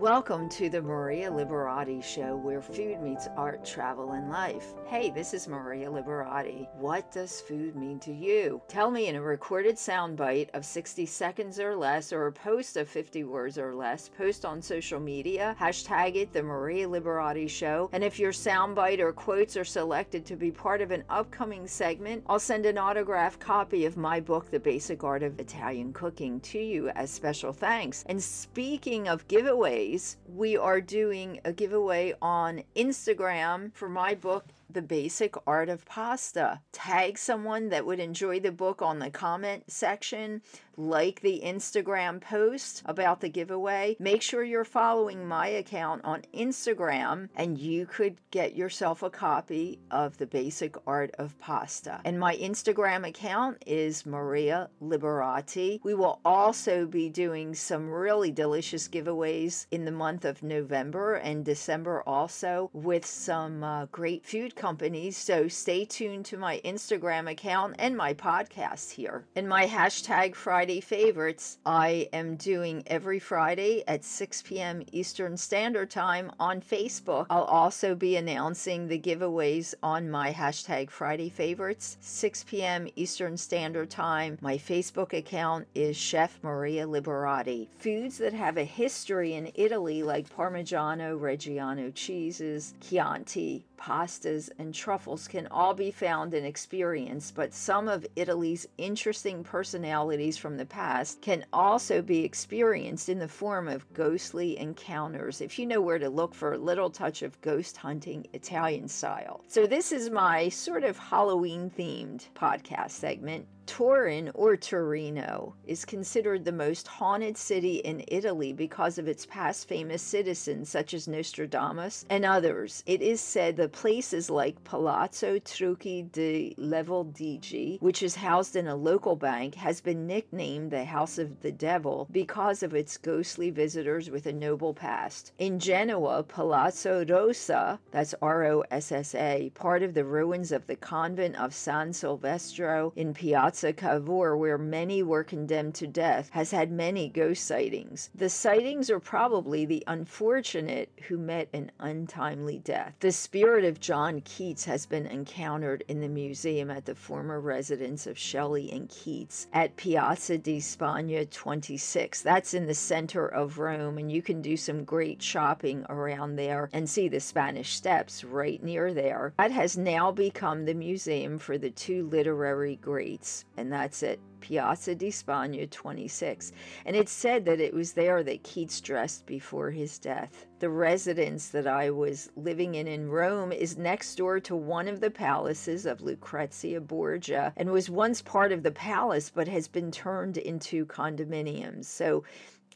Welcome to the Maria Liberati Show, where food meets art, travel, and life. Hey, this is Maria Liberati. What does food mean to you? Tell me in a recorded soundbite of 60 seconds or less, or a post of 50 words or less. Post on social media, hashtag it the Maria Liberati Show. And if your soundbite or quotes are selected to be part of an upcoming segment, I'll send an autographed copy of my book, The Basic Art of Italian Cooking, to you as special thanks. And speaking of giveaways, we are doing a giveaway on Instagram for my book the Basic Art of Pasta. Tag someone that would enjoy the book on the comment section, like the Instagram post about the giveaway. Make sure you're following my account on Instagram and you could get yourself a copy of the Basic Art of Pasta. And my Instagram account is Maria Liberati. We will also be doing some really delicious giveaways in the month of November and December also with some uh, great food companies. So stay tuned to my Instagram account and my podcast here. And my hashtag Friday favorites, I am doing every Friday at 6 p.m. Eastern Standard Time on Facebook. I'll also be announcing the giveaways on my hashtag Friday favorites, 6 p.m. Eastern Standard Time. My Facebook account is Chef Maria Liberati. Foods that have a history in Italy, like Parmigiano Reggiano cheeses, Chianti, pastas, and truffles can all be found and experienced, but some of Italy's interesting personalities from the past can also be experienced in the form of ghostly encounters, if you know where to look for a little touch of ghost hunting Italian style. So, this is my sort of Halloween themed podcast segment. Turin or Torino is considered the most haunted city in Italy because of its past famous citizens such as Nostradamus and others. It is said the place is like Palazzo Trucchi di Levaldigi, which is housed in a local bank, has been nicknamed the House of the Devil because of its ghostly visitors with a noble past. In Genoa, Palazzo Rossa, that's R O S S A, part of the ruins of the convent of San Silvestro in Piazza Cavour, where many were condemned to death, has had many ghost sightings. The sightings are probably the unfortunate who met an untimely death. The spirit of John Keats has been encountered in the museum at the former residence of Shelley and Keats at Piazza di Spagna 26. That's in the center of Rome, and you can do some great shopping around there and see the Spanish Steps right near there. That has now become the museum for the two literary greats and that's at Piazza di Spagna 26. And it's said that it was there that Keats dressed before his death. The residence that I was living in in Rome is next door to one of the palaces of Lucrezia Borgia and was once part of the palace but has been turned into condominiums. So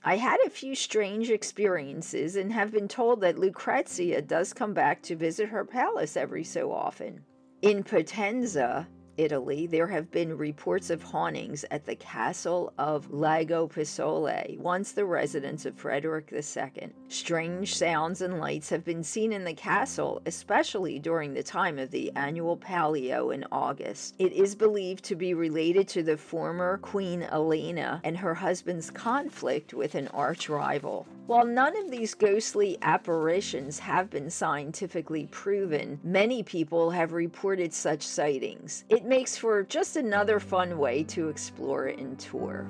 I had a few strange experiences and have been told that Lucrezia does come back to visit her palace every so often. In Potenza, Italy, there have been reports of hauntings at the castle of Lagopesole, once the residence of Frederick II. Strange sounds and lights have been seen in the castle, especially during the time of the annual Palio in August. It is believed to be related to the former Queen Elena and her husband's conflict with an arch rival. While none of these ghostly apparitions have been scientifically proven, many people have reported such sightings. It makes for just another fun way to explore and tour.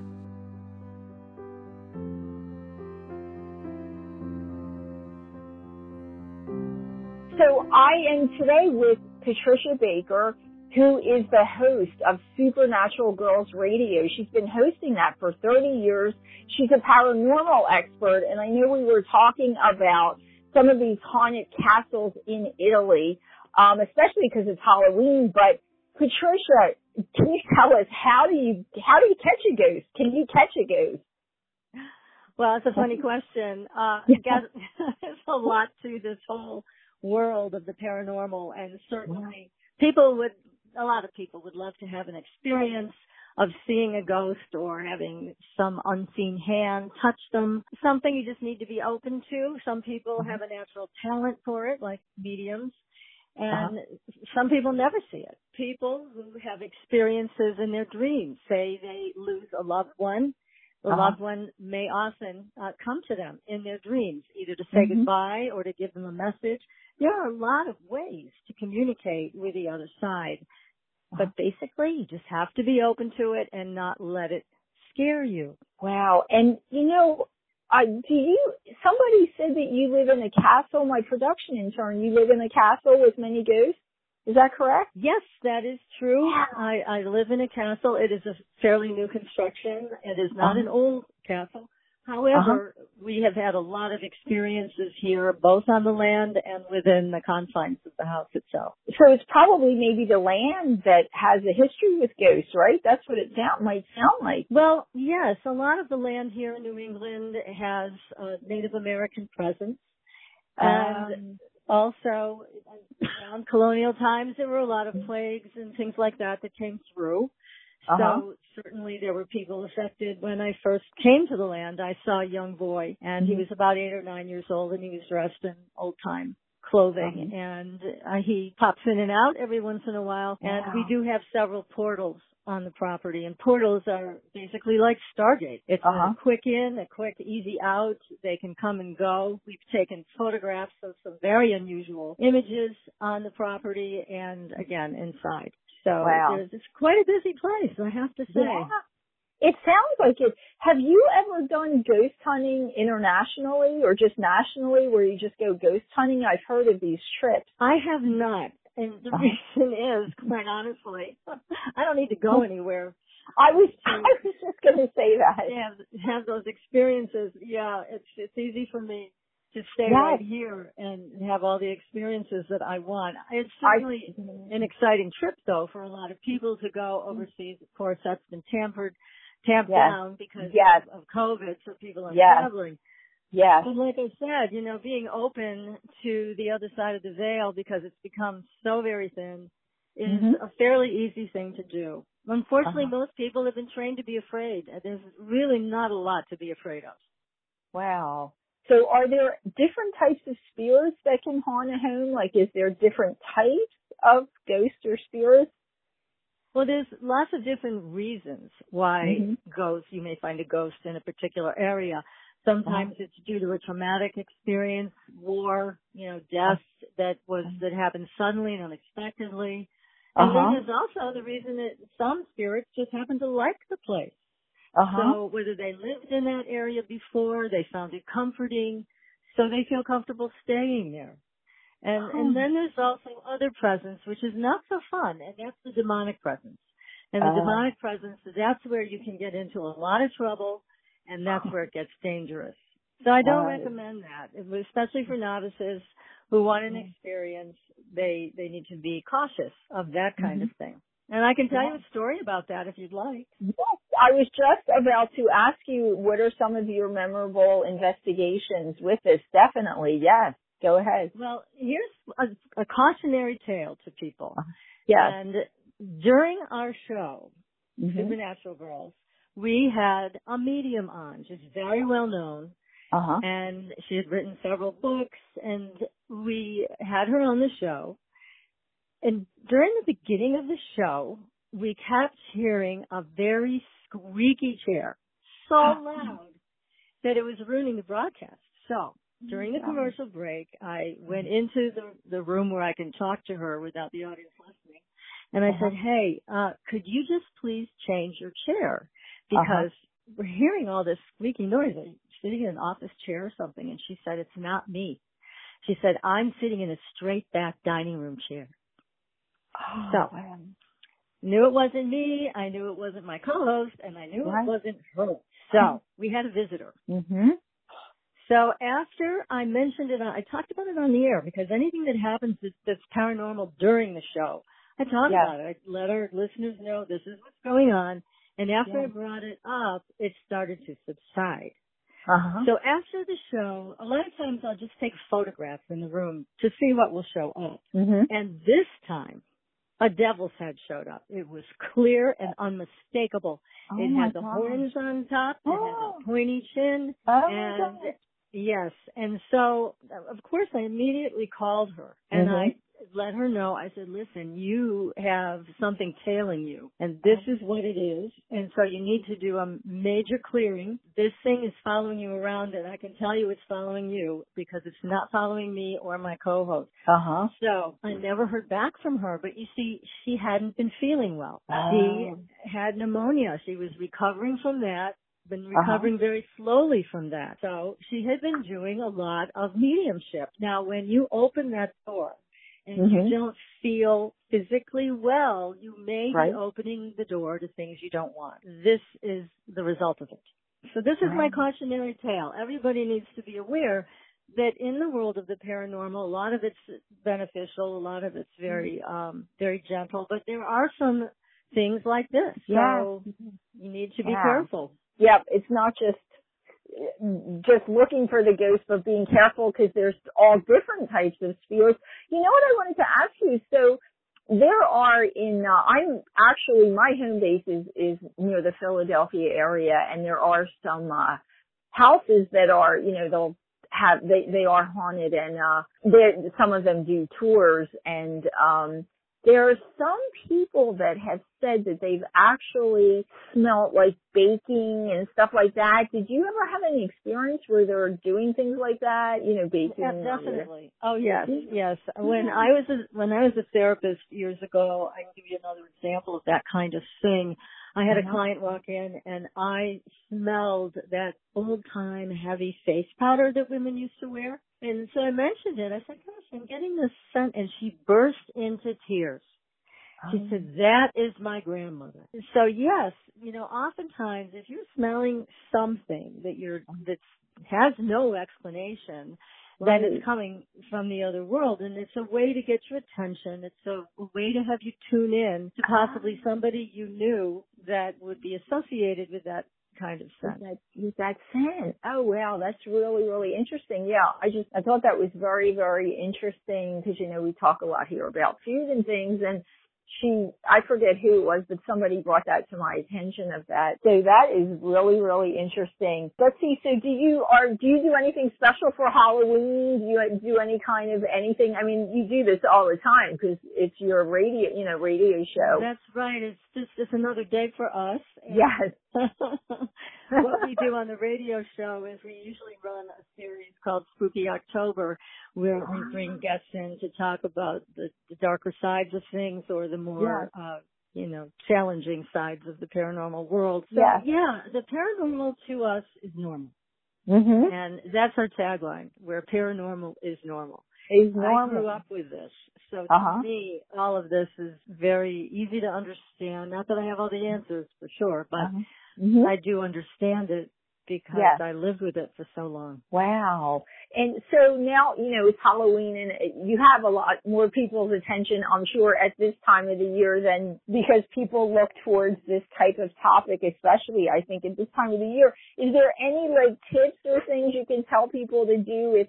So I am today with Patricia Baker, who is the host of Supernatural Girlz Radio. She's been hosting that for 30 years. She's a paranormal expert, and I know we were talking about some of these haunted castles in Italy, um, especially because it's Halloween. But Patricia, can you tell us how do you how do you catch a ghost? Can you catch a ghost? Well, it's a funny question. Uh, I guess there's a lot to this whole world of the paranormal, and certainly people would a lot of people would love to have an experience of seeing a ghost or having some unseen hand touch them. Something you just need to be open to. Some people mm-hmm. have a natural talent for it, like mediums. And uh-huh. some people never see it. People who have experiences in their dreams say they lose a loved one. the Uh-huh. loved one may often uh, come to them in their dreams, either to say Mhm. goodbye or to give them a message. There are a lot of ways to communicate with the other side. But basically, you just have to be open to it and not let it scare you. Wow. And you know, I do you somebody said that you live in a castle, my production intern, you live in a castle with many ghosts? Is that correct? Yes, that is true. Yeah. I, I live in a castle. It is a fairly new construction. It is not Uh-huh. an old castle. However, we have had a lot of experiences here, both on the land and within the confines of the house itself. So it's probably maybe the land that has a history with ghosts, right? That's what it sound might sound like. Well, yes, a lot of the land here in New England has a Native American presence. And Um, also, around colonial times, there were a lot of plagues and things like that that came through. Uh-huh. So certainly there were people affected. When I first came to the land, I saw a young boy and he Mhm. was about eight or nine years old and he was dressed in old time clothing Uh-huh. and uh, he pops in and out every once in a while and we do have several portals on the property and portals are basically like Stargate. It's Uh-huh. a quick in, a quick easy out. They can come and go. We've taken photographs of some very unusual images on the property and again inside. So Wow. it's quite a busy place, I have to say. yeah. It sounds like it. Have you ever done ghost hunting internationally or just nationally where you just go ghost hunting? I've heard of these trips. I have not. And the Uh-huh. reason is, quite honestly, I don't need to go anywhere I was I was just going to say that. have have those experiences. Yeah, it's it's easy for me to stay Yes. right here and have all the experiences that I want. It's certainly an exciting trip though for a lot of people to go overseas. Of course, that's been tampered, tamped Yes. down because Yes. of, of COVID, so people are Yes. traveling. Yes. But like I said, you know, being open to the other side of the veil because it's become so very thin is Mhm. a fairly easy thing to do. Unfortunately, Uh-huh. most people have been trained to be afraid. and There's really not a lot to be afraid of. Wow. So are there different types of spirits that can haunt a home? Like is there different types of ghosts or spirits? Well, there's lots of different reasons why Mhm. ghosts, you may find a ghost in a particular area. Sometimes Uh-huh. it's due to a traumatic experience, war, you know, death that was, that happened suddenly and unexpectedly. And Uh-huh. then there's also the reason that some spirits just happen to like the place. Uh-huh. So whether they lived in that area before, they found it comforting, so they feel comfortable staying there. And Oh. and then there's also other presence, which is not so fun, and that's the demonic presence. And the Oh. demonic presence, that's where you can get into a lot of trouble, and that's where it gets dangerous. So I don't Right. recommend that, especially for novices who want an Mm. experience. They they need to be cautious of that kind Mhm. of thing. And I can tell you a story about that if you'd like. Yes, I was just about to ask you what are some of your memorable investigations with this. Definitely, yes. Go ahead. Well, here's a, a cautionary tale to people. Yes. And during our show, Mhm. Supernatural Girlz, we had a medium on. She's very well known, Uh-huh. and she had written several books, and we had her on the show. And during the beginning of the show, we kept hearing a very squeaky chair, so loud that it was ruining the broadcast. So during the commercial break, I went into the the room where I can talk to her without the audience listening, and I Uh-huh. said, "Hey, uh, could you just please change your chair because we're hearing all this squeaky noise? Are you sitting in an office chair or something?" And she said, "It's not me." She said, "I'm sitting in a straight back dining room chair." So. Knew it wasn't me. I knew it wasn't my co-host, and I knew Right. it wasn't her. So we had a visitor. Mhm. So after I mentioned it, I talked about it on the air because anything that happens that's, that's paranormal during the show, I talk Yes. about it. I let our listeners know this is what's going on. And after I brought it up, it started to subside. Uh-huh. So after the show, a lot of times I'll just take photographs in the room to see what will show up. Mhm. And this time, a devil's head showed up. It was clear and unmistakable. Oh it had the God. horns on top. It Oh. had a pointy chin. Oh and yes, and so of course I immediately called her, and Mhm. I let her know. I said, listen, you have something tailing you and this is what it is. And so you need to do a major clearing. This thing is following you around and I can tell you it's following you because it's not following me or my co-host. Uh huh. So I never heard back from her, but you see, she hadn't been feeling well. Oh. She had pneumonia. She was recovering from that been Uh-huh. recovering very slowly from that. So she had been doing a lot of mediumship. Now when you open that door and Mhm. you don't feel physically well, you may Right. be opening the door to things you don't want. This is the result of it. So this is my cautionary tale. Everybody needs to be aware that in the world of the paranormal, a lot of it's beneficial, a lot of it's very, um, very gentle, but there are some things like this. Yeah. So you need to be Yeah. careful. Yep, it's not just just looking for the ghost, but being careful because there's all different types of spirits. You know what I wanted to ask you? So there are in uh, I'm actually my home base is is near the Philadelphia area, and there are some uh, houses that are you know they'll have they they are haunted, and uh, some of them do tours, and um there are some people that have said that they've actually smelt like baking and stuff like that. Did you ever have any experience where they're doing things like that? You know, baking. Yeah, or- definitely. Oh yes, yes. When I was a, when I was a therapist years ago, I can give you another example of that kind of thing. I had a Uh-huh. client walk in and I smelled that old time heavy face powder that women used to wear. And so I mentioned it. I said, gosh, I'm getting this scent and she burst into tears. She Oh. said, that is my grandmother. So yes, you know, oftentimes if you're smelling something that you're, that has no explanation, then it's coming from the other world and it's a way to get your attention. It's a way to have you tune in to possibly somebody you knew that would be associated with that kind of with that with that scent. Oh wow, that's really really interesting. Yeah, I just I thought that was very very interesting because you know we talk a lot here about food and things, and she I forget who it was, but somebody brought that to my attention of that. So that is really really interesting. Let's see. So do you are do you do anything special for Halloween? Do you do any kind of anything? I mean, you do this all the time because it's your radio you know radio show. That's right. It's just it's another day for us. Yes. what we do on the radio show is we usually run a series called Spooky October where we bring guests in to talk about the, the darker sides of things or the more uh you know, challenging sides of the paranormal world. So Yeah. yeah, the paranormal to us is normal. Mhm. And that's our tagline, where paranormal is normal. Is I grew up with this. So Uh-huh. to me, all of this is very easy to understand. Not that I have all the answers for sure, but Uh-huh. Mhm. I do understand it because Yes. I lived with it for so long. Wow. And so now, you know, it's Halloween and you have a lot more people's attention, I'm sure, at this time of the year than because people look towards this type of topic, especially I think at this time of the year. Is there any like tips or things you can tell people to do if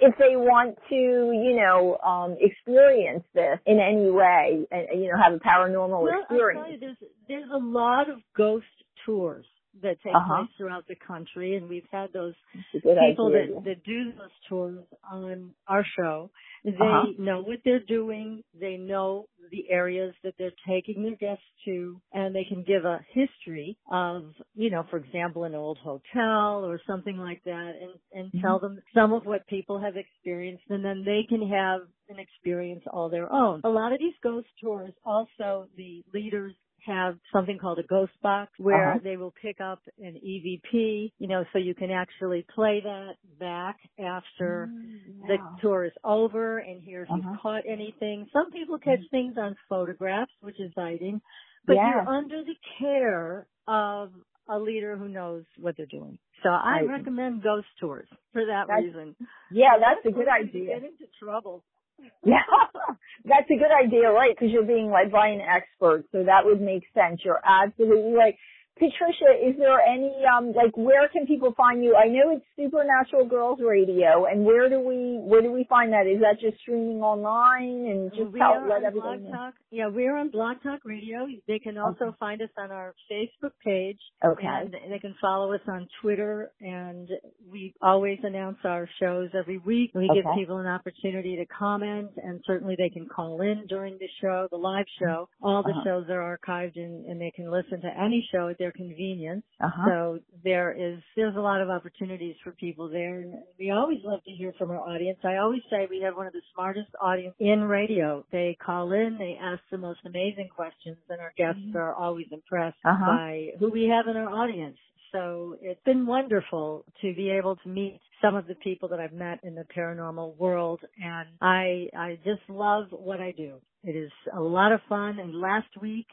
if they want to, you know, um, experience this in any way and, you know, have a paranormal well, experience? you, there's there's a lot of ghost tours that take Uh-huh. place throughout the country, and we've had those It's a good people idea. that, that do those tours on our show, they Uh-huh. know what they're doing, they know the areas that they're taking their guests to, and they can give a history of, you know, for example, an old hotel or something like that and, and Mhm. tell them some of what people have experienced and then they can have an experience all their own. A lot of these ghost tours also the leaders have something called a ghost box where Uh-huh. they will pick up an EVP, you know, so you can actually play that back after the Wow. tour is over and hear if Uh-huh. you've caught anything. Some people catch things on photographs, which is exciting, but Yeah. you're under the care of a leader who knows what they're doing. So I Right. recommend ghost tours for that That's- reason. Yeah, that's a good idea. Get into trouble. Yeah, that's a good idea, right? Because you're being led by an expert, so that would make sense. You're absolutely right. Patricia, is there any um like where can people find you? I know it's Supernatural Girlz Radio, and where do we where do we find that? Is that just streaming online and just we tell are let on everybody Blog? Talk. Yeah, we're on Blog Talk Radio. They can also find us on our Facebook page. Okay. And they can follow us on Twitter and we always announce our shows every week. We give people an opportunity to comment and certainly they can call in during the show, the live show. All the Uh-huh. shows are archived and, and they can listen to any show their convenience. Uh-huh. So there is, there's a lot of opportunities for people there and we always love to hear from our audience. I always say we have one of the smartest audience in radio. They call in, they ask the most amazing questions and our guests are always impressed Uh-huh. by who we have in our audience. So it's been wonderful to be able to meet some of the people that I've met in the paranormal world and I, I just love what I do. It is a lot of fun and last week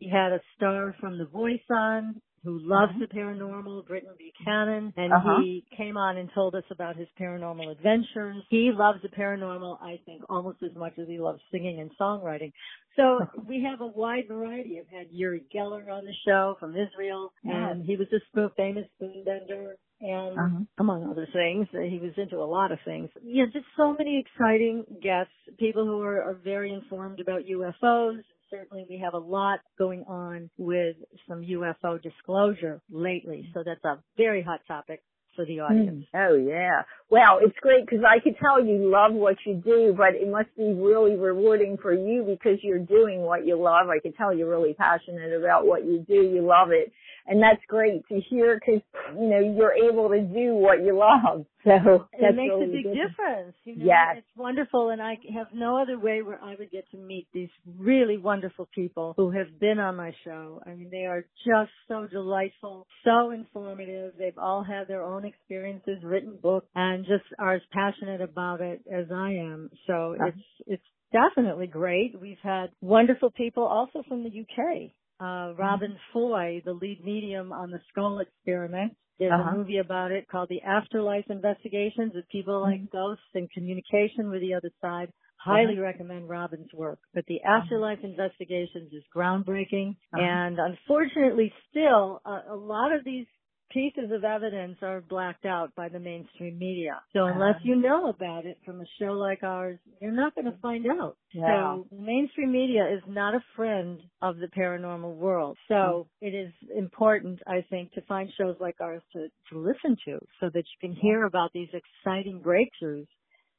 we had a star from The Voice on who loves Uh-huh. the paranormal, Britton Buchanan, and Uh-huh. he came on and told us about his paranormal adventures. He loves the paranormal, I think, almost as much as he loves singing and songwriting. So we have a wide variety. I've had Uri Geller on the show from Israel, and he was a spoon, famous spoon bender. And Uh-huh. among other things, he was into a lot of things. Yeah, just so many exciting guests, people who are, are very informed about UFOs, certainly we have a lot going on with some UFO disclosure lately. So that's a very hot topic for the audience. Mm. Oh yeah. Well, it's great because I could tell you love what you do, but it must be really rewarding for you because you're doing what you love. I could tell you're really passionate about what you do. You love it. And that's great to hear because, you know, you're able to do what you love. So It makes a big good. difference. You know, Yes. it's wonderful, and I have no other way where I would get to meet these really wonderful people who have been on my show. I mean, they are just so delightful, so informative. They've all had their own experiences, written books, and just are as passionate about it as I am. So Uh-huh. it's it's definitely great. We've had wonderful people also from the UK. Uh, Robin Foy, the lead medium on the Scole experiment. There's Uh-huh. a movie about it called The Afterlife Investigations with people like ghosts and communication with the other side. Highly recommend Robin's work. But The Afterlife Investigations is groundbreaking. Uh-huh. And unfortunately still, a, a lot of these pieces of evidence are blacked out by the mainstream media. So unless you know about it from a show like ours, you're not going to find out. Yeah. So mainstream media is not a friend of the paranormal world. So hmm. it is important, I think, to find shows like ours to, to listen to so that you can hear about these exciting breakthroughs.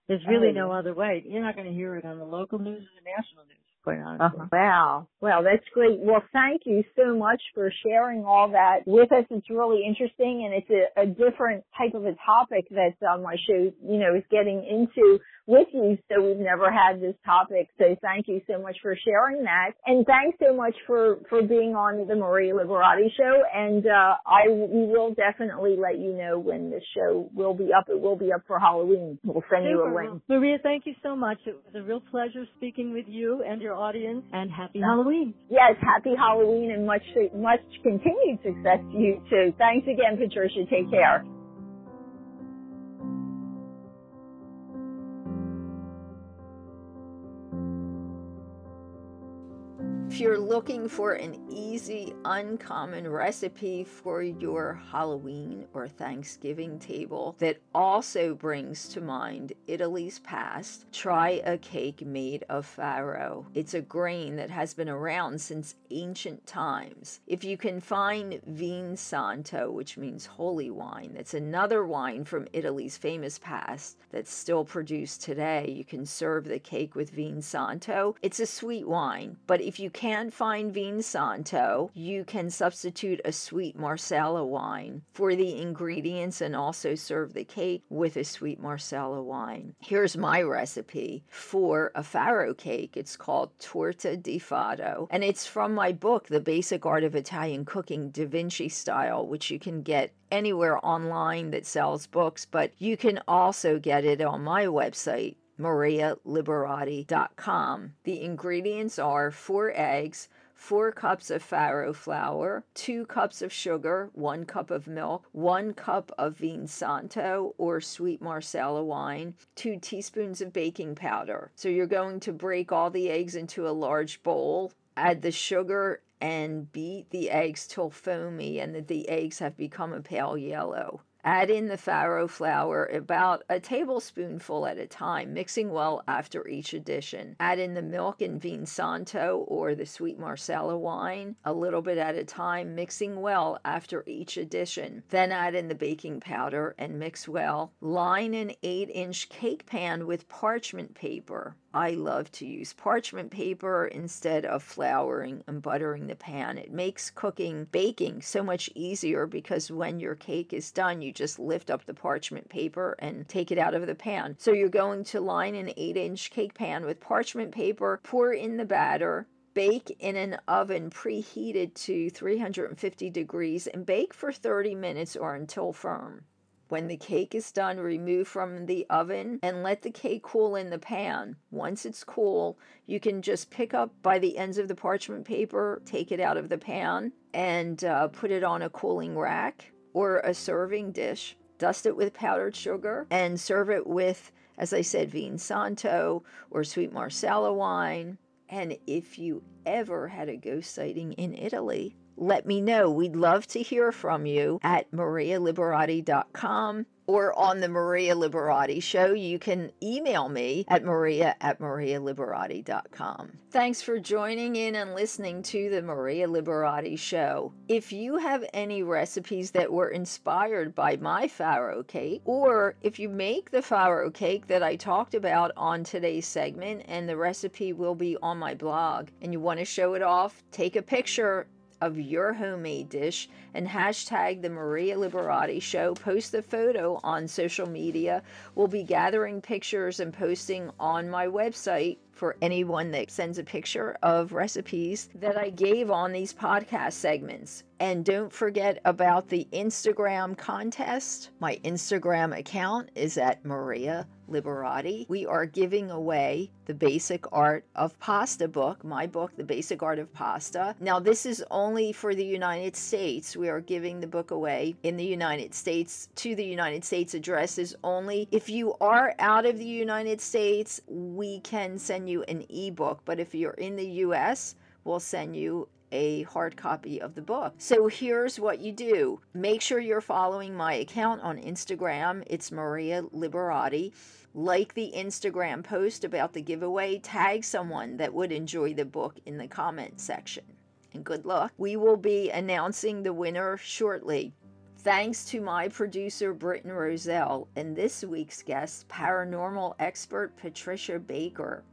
There's really Oh, no other way. You're not going to hear it on the local news or the national news, quite honestly. Uh-huh. Wow. Well, that's great. Well, thank you so much for sharing all that with us. It's really interesting and it's a, a different type of a topic that uh, my show, you know, is getting into with you. So we've never had this topic. So thank you so much for sharing that. And thanks so much for, for being on the Maria Liberati show. And, uh, I, we will definitely let you know when the show will be up. It will be up for Halloween. We'll send you a link. Maria, thank you so much. It was a real pleasure speaking with you and your audience and happy Halloween. Yes, happy Halloween and much much continued success to you too. Thanks again, Patricia. Take care. If you're looking for an easy, uncommon recipe for your Halloween or Thanksgiving table that also brings to mind Italy's past, try a cake made of farro. It's a grain that has been around since ancient times. If you can find Vin Santo, which means holy wine, that's another wine from Italy's famous past that's still produced today, you can serve the cake with Vin Santo. It's a sweet wine, but if you can't find Vin Santo, you can substitute a sweet Marsala wine for the ingredients and also serve the cake with a sweet Marsala wine. Here's my recipe for a farro cake. It's called Torta di Farro, and it's from my book, The Basic Art of Italian Cooking Da Vinci Style, which you can get anywhere online that sells books, but you can also get it on my website, marialiberati.com. The ingredients are four eggs, four cups of farro flour, two cups of sugar, one cup of milk, one cup of Vin Santo or sweet Marsala wine, two teaspoons of baking powder. So you're going to break all the eggs into a large bowl Add the sugar and beat the eggs till foamy and that the eggs have become a pale yellow. Add in the farro flour about a tablespoonful at a time, mixing well after each addition. Add in the milk and Vin Santo or the sweet Marsala wine, a little bit at a time, mixing well after each addition. Then add in the baking powder and mix well. Line an 8 inch cake pan with parchment paper. I love to use parchment paper instead of flouring and buttering the pan. It makes cooking, baking so much easier because when your cake is done, you just lift up the parchment paper and take it out of the pan. So you're going to line an 8 inch cake pan with parchment paper, pour in the batter, bake in an oven preheated to 350 degrees, and bake for 30 minutes or until firm. When the cake is done, remove from the oven and let the cake cool in the pan. Once it's cool, you can just pick up by the ends of the parchment paper, take it out of the pan, and uh, put it on a cooling rack or a serving dish. Dust it with powdered sugar and serve it with, as I said, Vin Santo or sweet Marsala wine. And if you ever had a ghost sighting in Italy, let me know. We'd love to hear from you at marialiberati.com or on the Maria Liberati show. You can email me at maria at marialiberati.com. Thanks for joining in and listening to the Maria Liberati show. If you have any recipes that were inspired by my farro cake, or if you make the farro cake that I talked about on today's segment and the recipe will be on my blog and you want to show it off, take a picture of your homemade dish and hashtag the Maria Liberati Show. Post the photo on social media. We'll be gathering pictures and posting on my website for anyone that sends a picture of recipes that I gave on these podcast segments. And don't forget about the Instagram contest. My Instagram account is at Maria Liberati. We are giving away the Basic Art of Pasta book, my book, The Basic Art of Pasta. Now, this is only for the United States. We are giving the book away in the United States to the United States addresses only. If you are out of the United States, we can send you an ebook, but if you're in the US, we'll send you a hard copy of the book. So here's what you do make sure you're following my account on Instagram. It's Maria Liberati. Like the Instagram post about the giveaway, tag someone that would enjoy the book in the comment section. And good luck. We will be announcing the winner shortly. Thanks to my producer, Britton Roselle, and this week's guest, paranormal expert Patricia Baker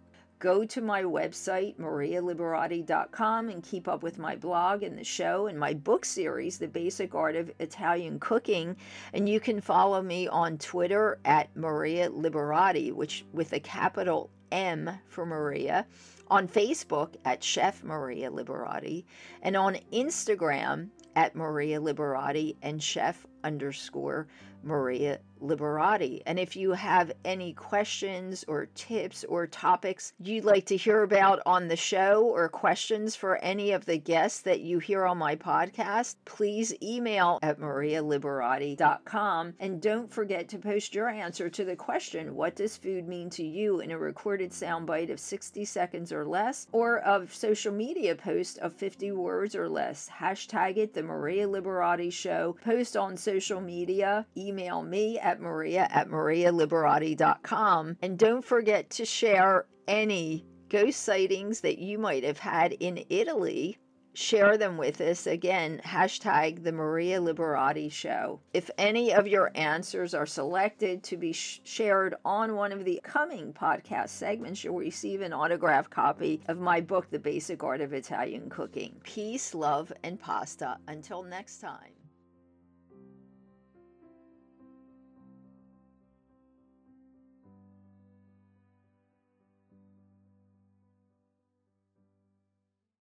go to my website, marialiberati.com, and keep up with my blog and the show and my book series, The Basic Art of Italian Cooking. And you can follow me on Twitter at Maria Liberati, which with a capital M for Maria, on Facebook at Chef Maria Liberati, and on Instagram at Maria Liberati and Chef underscore Maria Liberati. And if you have any questions or tips or topics you'd like to hear about on the show or questions for any of the guests that you hear on my podcast, please email at marialiberati.com. And don't forget to post your answer to the question What does food mean to you? in a recorded soundbite of 60 seconds or less, or of social media post of 50 words or less. Hashtag it the Maria Liberati Show. Post on social media. Email me at maria at marialiberati.com. And don't forget to share any ghost sightings that you might have had in Italy share them with us. Again, hashtag the Maria Liberati Show. If any of your answers are selected to be sh- shared on one of the coming podcast segments, you'll receive an autographed copy of my book, The Basic Art of Italian Cooking. Peace, love, and pasta. Until next time.